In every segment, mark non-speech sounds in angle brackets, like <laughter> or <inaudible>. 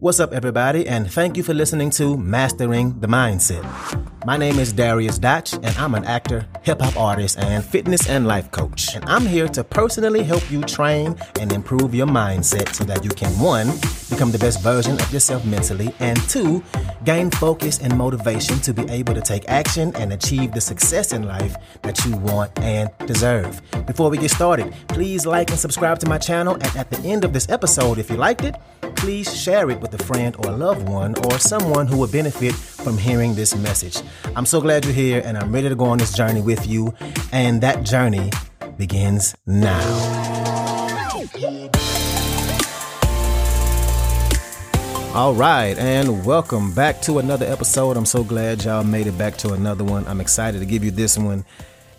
What's up, everybody, and thank you for listening to Mastering the Mindset. My name is Darius Dotch, and I'm an actor, hip hop artist, and fitness and life coach. And I'm here to personally help you train and improve your mindset so that you can, one, become the best version of yourself mentally, and two, gain focus and motivation to be able to take action and achieve the success in life that you want and deserve. Before we get started, please like and subscribe to my channel. And at the end of this episode, if you liked it, please share it with a friend or a loved one or someone who would benefit from hearing this message. I'm so glad you're here and I'm ready to go on this journey with you. And that journey begins now. All right, and welcome back to another episode. I'm so glad y'all made it back to another one. I'm excited to give you this one.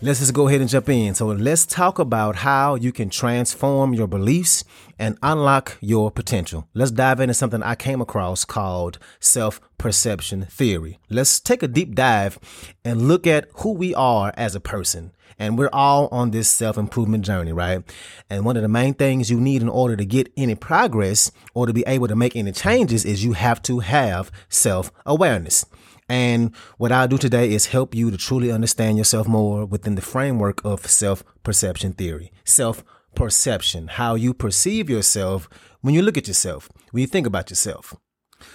Let's just go ahead and jump in. So, let's talk about how you can transform your beliefs and unlock your potential. Let's dive into something I came across called self perception theory. Let's take a deep dive and look at who we are as a person. And we're all on this self improvement journey, right? And one of the main things you need in order to get any progress or to be able to make any changes is you have to have self awareness. And what I'll do today is help you to truly understand yourself more within the framework of self perception theory. Self perception, how you perceive yourself when you look at yourself, when you think about yourself.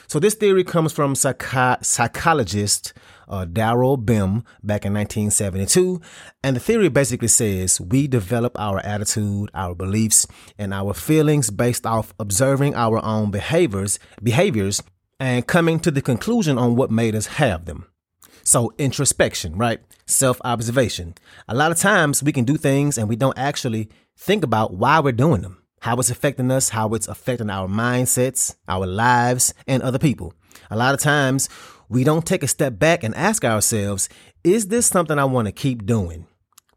So this theory comes from psychi- psychologist uh, Daryl Bem back in 1972, and the theory basically says we develop our attitude, our beliefs, and our feelings based off observing our own behaviors, behaviors and coming to the conclusion on what made us have them. So, introspection, right? Self observation. A lot of times we can do things and we don't actually think about why we're doing them, how it's affecting us, how it's affecting our mindsets, our lives, and other people. A lot of times we don't take a step back and ask ourselves, is this something I want to keep doing?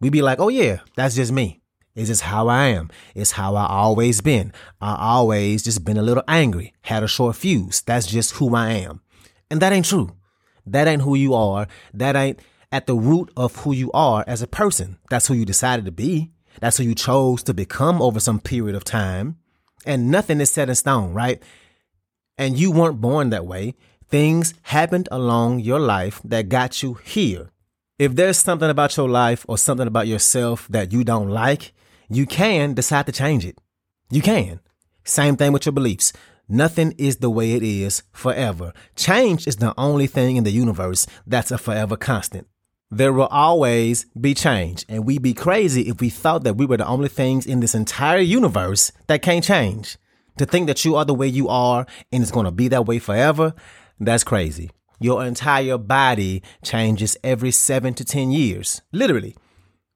We be like, oh yeah, that's just me. It's just how I am. It's how I always been. I always just been a little angry, had a short fuse. That's just who I am. And that ain't true. That ain't who you are. That ain't at the root of who you are as a person. That's who you decided to be. That's who you chose to become over some period of time. And nothing is set in stone, right? And you weren't born that way. Things happened along your life that got you here. If there's something about your life or something about yourself that you don't like, you can decide to change it. You can. Same thing with your beliefs. Nothing is the way it is forever. Change is the only thing in the universe that's a forever constant. There will always be change, and we'd be crazy if we thought that we were the only things in this entire universe that can't change. To think that you are the way you are and it's going to be that way forever, that's crazy. Your entire body changes every seven to 10 years. Literally.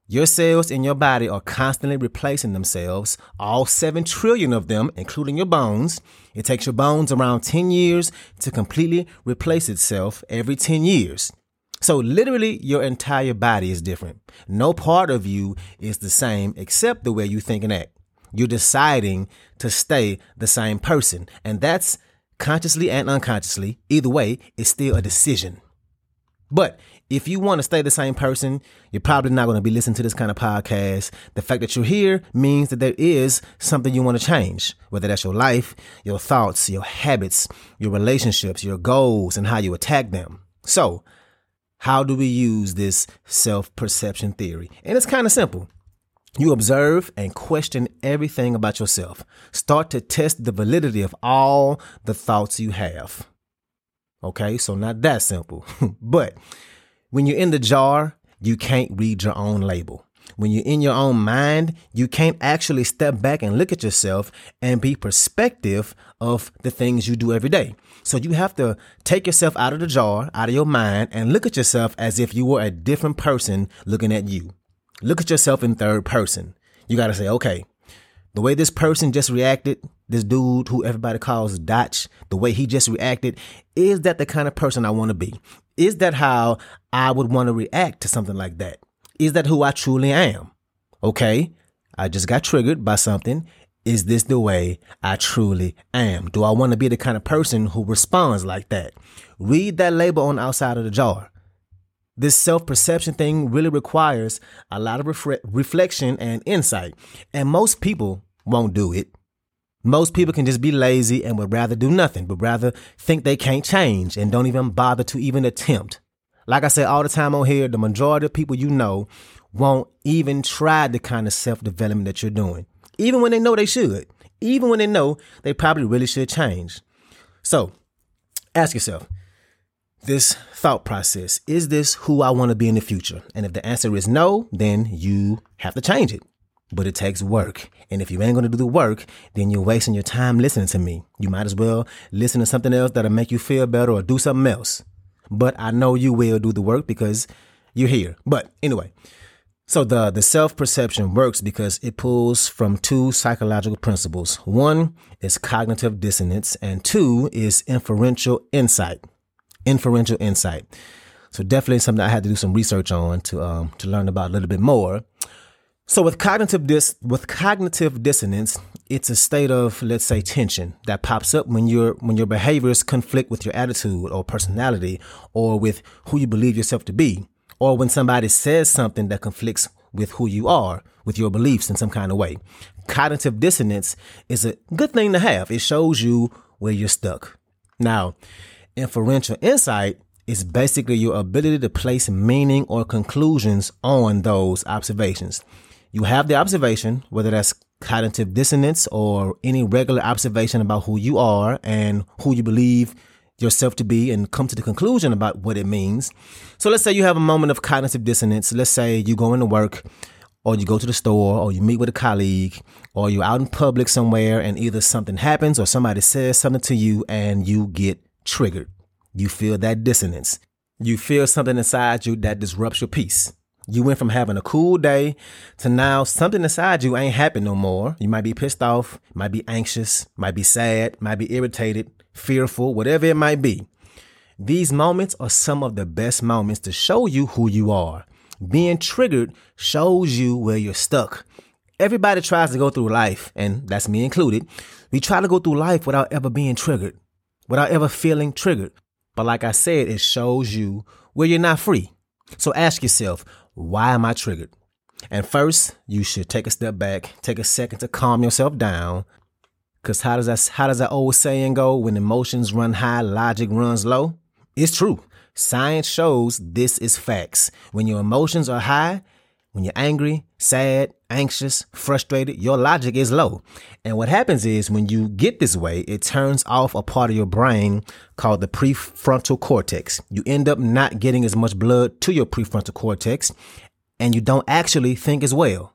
Your cells in your body are constantly replacing themselves, all 7 trillion of them, including your bones. It takes your bones around 10 years to completely replace itself every 10 years. So, literally, your entire body is different. No part of you is the same except the way you think and act. You're deciding to stay the same person, and that's consciously and unconsciously. Either way, it's still a decision. But if you want to stay the same person, you're probably not going to be listening to this kind of podcast. The fact that you're here means that there is something you want to change, whether that's your life, your thoughts, your habits, your relationships, your goals, and how you attack them. So, how do we use this self perception theory? And it's kind of simple. You observe and question everything about yourself. Start to test the validity of all the thoughts you have. Okay, so not that simple, <laughs> but when you're in the jar, you can't read your own label. When you're in your own mind, you can't actually step back and look at yourself and be perspective of the things you do every day. So you have to take yourself out of the jar, out of your mind, and look at yourself as if you were a different person looking at you. Look at yourself in third person. You got to say, okay, the way this person just reacted, this dude who everybody calls Dotch, the way he just reacted, is that the kind of person I want to be? Is that how I would want to react to something like that? Is that who I truly am? Okay, I just got triggered by something. Is this the way I truly am? Do I want to be the kind of person who responds like that? Read that label on the outside of the jar. This self perception thing really requires a lot of refre- reflection and insight. And most people won't do it. Most people can just be lazy and would rather do nothing, but rather think they can't change and don't even bother to even attempt. Like I say all the time on here, the majority of people you know won't even try the kind of self development that you're doing, even when they know they should, even when they know they probably really should change. So ask yourself this thought process is this who I want to be in the future? And if the answer is no, then you have to change it. But it takes work. And if you ain't going to do the work, then you're wasting your time listening to me. You might as well listen to something else that'll make you feel better or do something else. But I know you will do the work because you're here. But anyway, so the, the self-perception works because it pulls from two psychological principles. One is cognitive dissonance and two is inferential insight. Inferential insight. So definitely something I had to do some research on to um, to learn about a little bit more. So with cognitive dis with cognitive dissonance, it's a state of let's say tension that pops up when your when your behaviors conflict with your attitude or personality or with who you believe yourself to be or when somebody says something that conflicts with who you are, with your beliefs in some kind of way. Cognitive dissonance is a good thing to have. It shows you where you're stuck. Now, inferential insight is basically your ability to place meaning or conclusions on those observations. You have the observation, whether that's cognitive dissonance or any regular observation about who you are and who you believe yourself to be and come to the conclusion about what it means. So let's say you have a moment of cognitive dissonance. Let's say you go into work or you go to the store or you meet with a colleague or you're out in public somewhere and either something happens or somebody says something to you and you get triggered. You feel that dissonance. You feel something inside you that disrupts your peace. You went from having a cool day to now something inside you ain't happy no more. You might be pissed off, might be anxious, might be sad, might be irritated, fearful, whatever it might be. These moments are some of the best moments to show you who you are. Being triggered shows you where you're stuck. Everybody tries to go through life, and that's me included. We try to go through life without ever being triggered, without ever feeling triggered. But like I said, it shows you where you're not free. So ask yourself, why am I triggered? And first, you should take a step back, take a second to calm yourself down. Cause how does that how does that old saying go? When emotions run high, logic runs low? It's true. Science shows this is facts. When your emotions are high, when you're angry, sad, anxious, frustrated, your logic is low. And what happens is when you get this way, it turns off a part of your brain called the prefrontal cortex. You end up not getting as much blood to your prefrontal cortex and you don't actually think as well.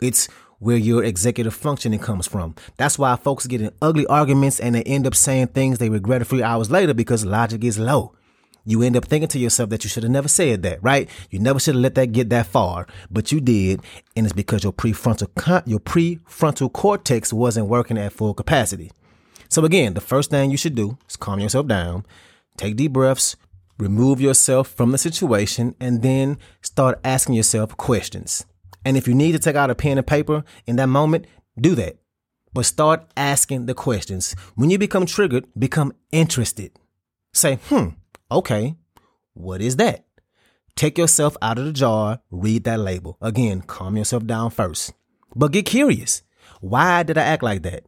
It's where your executive functioning comes from. That's why folks get in ugly arguments and they end up saying things they regret a few hours later because logic is low you end up thinking to yourself that you should have never said that, right? You never should have let that get that far, but you did, and it's because your prefrontal your prefrontal cortex wasn't working at full capacity. So again, the first thing you should do is calm yourself down, take deep breaths, remove yourself from the situation, and then start asking yourself questions. And if you need to take out a pen and paper in that moment, do that. But start asking the questions. When you become triggered, become interested. Say, hmm, Okay, what is that? Take yourself out of the jar, read that label. Again, calm yourself down first. But get curious. Why did I act like that?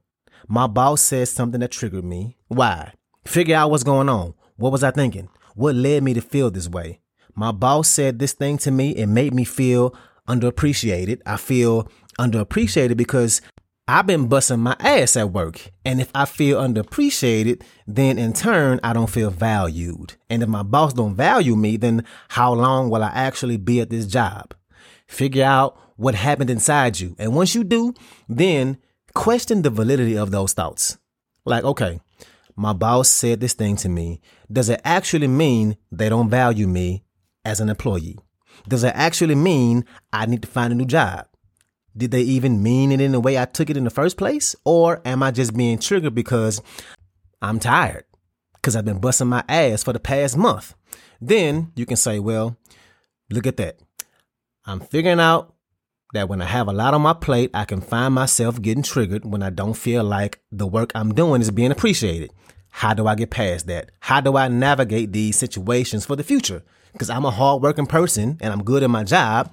My boss said something that triggered me. Why? Figure out what's going on. What was I thinking? What led me to feel this way? My boss said this thing to me. It made me feel underappreciated. I feel underappreciated because I've been busting my ass at work. And if I feel underappreciated, then in turn, I don't feel valued. And if my boss don't value me, then how long will I actually be at this job? Figure out what happened inside you. And once you do, then question the validity of those thoughts. Like, okay, my boss said this thing to me. Does it actually mean they don't value me as an employee? Does it actually mean I need to find a new job? Did they even mean it in the way I took it in the first place? Or am I just being triggered because I'm tired? Because I've been busting my ass for the past month. Then you can say, well, look at that. I'm figuring out that when I have a lot on my plate, I can find myself getting triggered when I don't feel like the work I'm doing is being appreciated. How do I get past that? How do I navigate these situations for the future? Because I'm a hardworking person and I'm good at my job.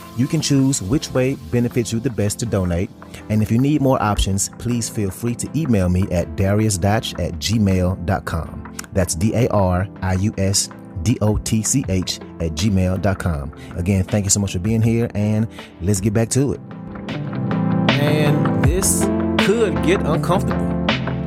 you can choose which way benefits you the best to donate. And if you need more options, please feel free to email me at dariusdotch at gmail.com. That's D A R I U S D O T C H at gmail.com. Again, thank you so much for being here, and let's get back to it. And this could get uncomfortable.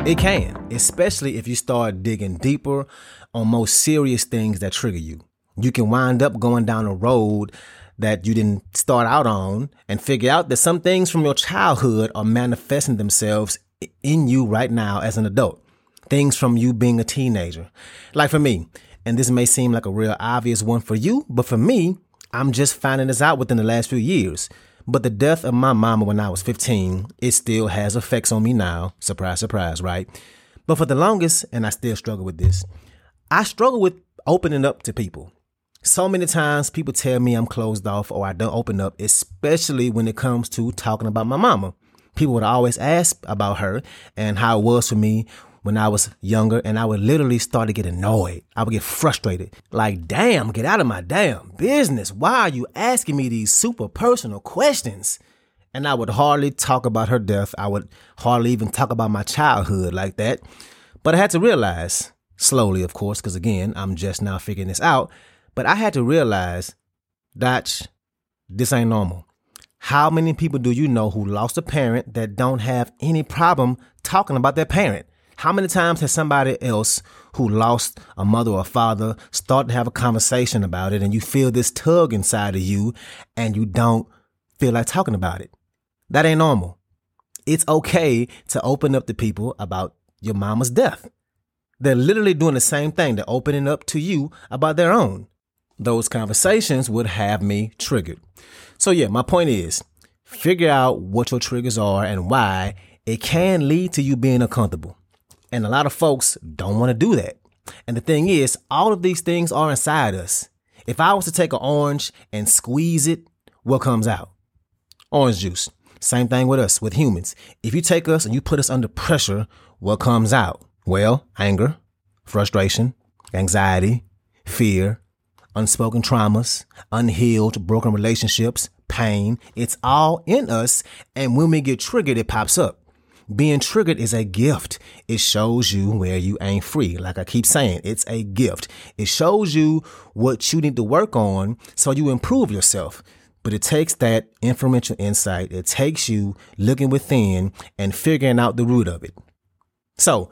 It can, especially if you start digging deeper on most serious things that trigger you. You can wind up going down a road that you didn't start out on and figure out that some things from your childhood are manifesting themselves in you right now as an adult. Things from you being a teenager. Like for me, and this may seem like a real obvious one for you, but for me, I'm just finding this out within the last few years. But the death of my mama when I was 15, it still has effects on me now. Surprise, surprise, right? But for the longest, and I still struggle with this, I struggle with opening up to people. So many times people tell me I'm closed off or I don't open up, especially when it comes to talking about my mama. People would always ask about her and how it was for me when I was younger, and I would literally start to get annoyed. I would get frustrated. Like, damn, get out of my damn business. Why are you asking me these super personal questions? And I would hardly talk about her death. I would hardly even talk about my childhood like that. But I had to realize, slowly, of course, because again, I'm just now figuring this out, but I had to realize that this ain't normal. How many people do you know who lost a parent that don't have any problem talking about their parent? How many times has somebody else who lost a mother or father start to have a conversation about it and you feel this tug inside of you and you don't feel like talking about it? That ain't normal. It's okay to open up to people about your mama's death. They're literally doing the same thing. They're opening up to you about their own those conversations would have me triggered. So, yeah, my point is figure out what your triggers are and why it can lead to you being uncomfortable. And a lot of folks don't want to do that. And the thing is, all of these things are inside us. If I was to take an orange and squeeze it, what comes out? Orange juice. Same thing with us, with humans. If you take us and you put us under pressure, what comes out? Well, anger, frustration, anxiety, fear, unspoken traumas, unhealed, broken relationships, pain. It's all in us. And when we get triggered, it pops up. Being triggered is a gift. It shows you where you ain't free. Like I keep saying, it's a gift. It shows you what you need to work on so you improve yourself. But it takes that influential insight. It takes you looking within and figuring out the root of it. So,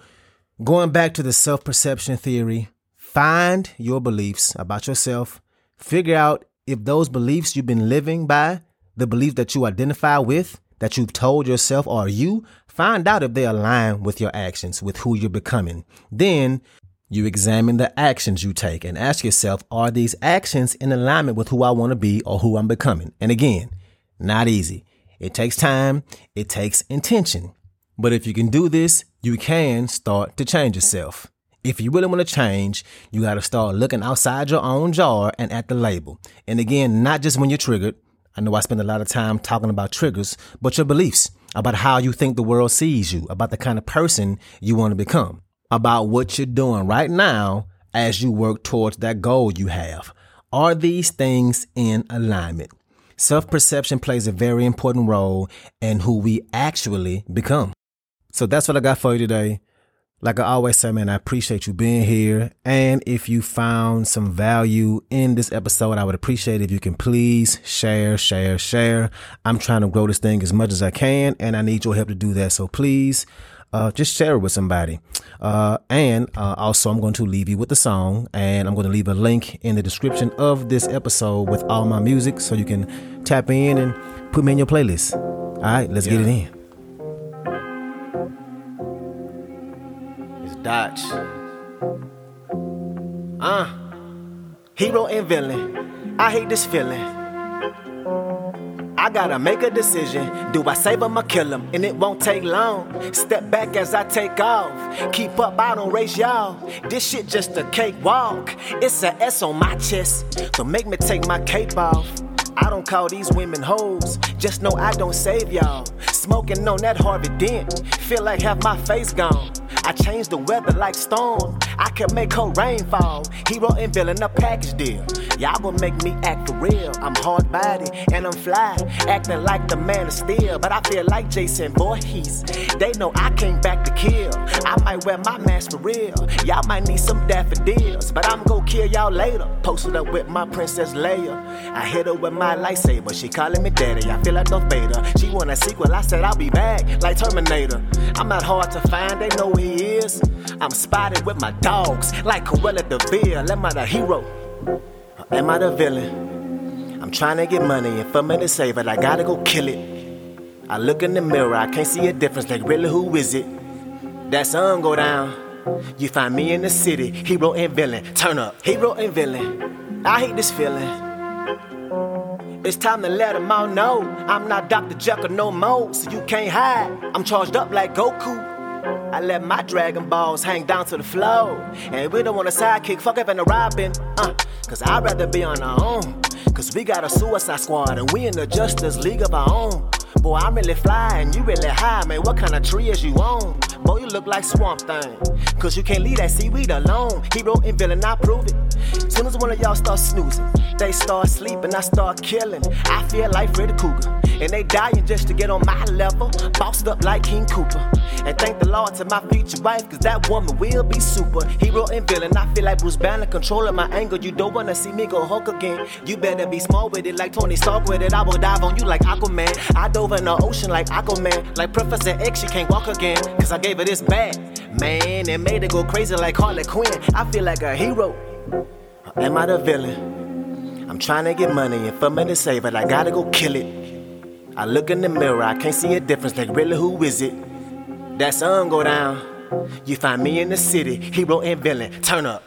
going back to the self perception theory, Find your beliefs about yourself. Figure out if those beliefs you've been living by, the beliefs that you identify with, that you've told yourself are you, find out if they align with your actions, with who you're becoming. Then you examine the actions you take and ask yourself, are these actions in alignment with who I want to be or who I'm becoming? And again, not easy. It takes time. It takes intention. But if you can do this, you can start to change yourself. If you really want to change, you got to start looking outside your own jar and at the label. And again, not just when you're triggered. I know I spend a lot of time talking about triggers, but your beliefs about how you think the world sees you, about the kind of person you want to become, about what you're doing right now as you work towards that goal you have. Are these things in alignment? Self perception plays a very important role in who we actually become. So that's what I got for you today. Like I always say, man, I appreciate you being here. And if you found some value in this episode, I would appreciate if you can please share, share, share. I'm trying to grow this thing as much as I can, and I need your help to do that. So please, uh, just share it with somebody. Uh, and uh, also, I'm going to leave you with the song, and I'm going to leave a link in the description of this episode with all my music so you can tap in and put me in your playlist. All right, let's yeah. get it in. Dotch. Uh, hero and villain. I hate this feeling. I gotta make a decision. Do I save him or kill him? And it won't take long. Step back as I take off. Keep up, I don't race y'all. This shit just a cakewalk. It's a S on my chest. So make me take my cape off. I don't call these women hoes. Just know I don't save y'all. Smoking on that Harvey Dent. Feel like half my face gone. I change the weather like storm. I can make her rainfall. Hero and villain a package deal. Y'all gon' make me act real. I'm hard body and I'm fly, acting like the man of steel. But I feel like Jason Voorhees. They know I came back to kill. I might wear my mask for real. Y'all might need some daffodils, but I'm gon' kill y'all later. Posted up with my princess Leia. I hit her with my lightsaber. She calling me daddy. I feel like Darth Vader. She want a sequel. I said I'll be back like Terminator. I'm not hard to find. They know he I'm spotted with my dogs like Cruella de Vil. Am I the hero? Or am I the villain? I'm trying to get money and for me to save it, I gotta go kill it. I look in the mirror, I can't see a difference. Like, really, who is it? That sun go down. You find me in the city, hero and villain. Turn up, hero and villain. I hate this feeling. It's time to let them all know I'm not Dr. Jekyll no more, so you can't hide. I'm charged up like Goku. I let my Dragon Balls hang down to the floor. And we don't want a sidekick, fuck even a Robin. Uh, cause I'd rather be on our own. Cause we got a suicide squad and we in the Justice League of our own. Boy, I'm really fly and you really high, man. What kind of tree is you on? Boy, you look like Swamp Thing. Cause you can't leave that seaweed alone. Hero and villain, I prove it. Soon as one of y'all start snoozing, they start sleeping, I start killing. I feel like Freddy Krueger. And they dying just to get on my level. Bossed up like King Koopa. Thank the Lord to my future wife, cause that woman will be super. Hero and villain, I feel like Bruce Banner controlling my anger. You don't wanna see me go Hulk again. You better be small with it, like Tony Stark with it. I will dive on you like Aquaman. I dove in the ocean like Aquaman. Like Professor X, she can't walk again. Cause I gave her this bad. Man, it made her go crazy like Harley Quinn. I feel like a hero. Am I the villain? I'm trying to get money, and for me to save it, I gotta go kill it. I look in the mirror, I can't see a difference, like really, who is it? That sun go down, you find me in the city, hero and villain, turn up.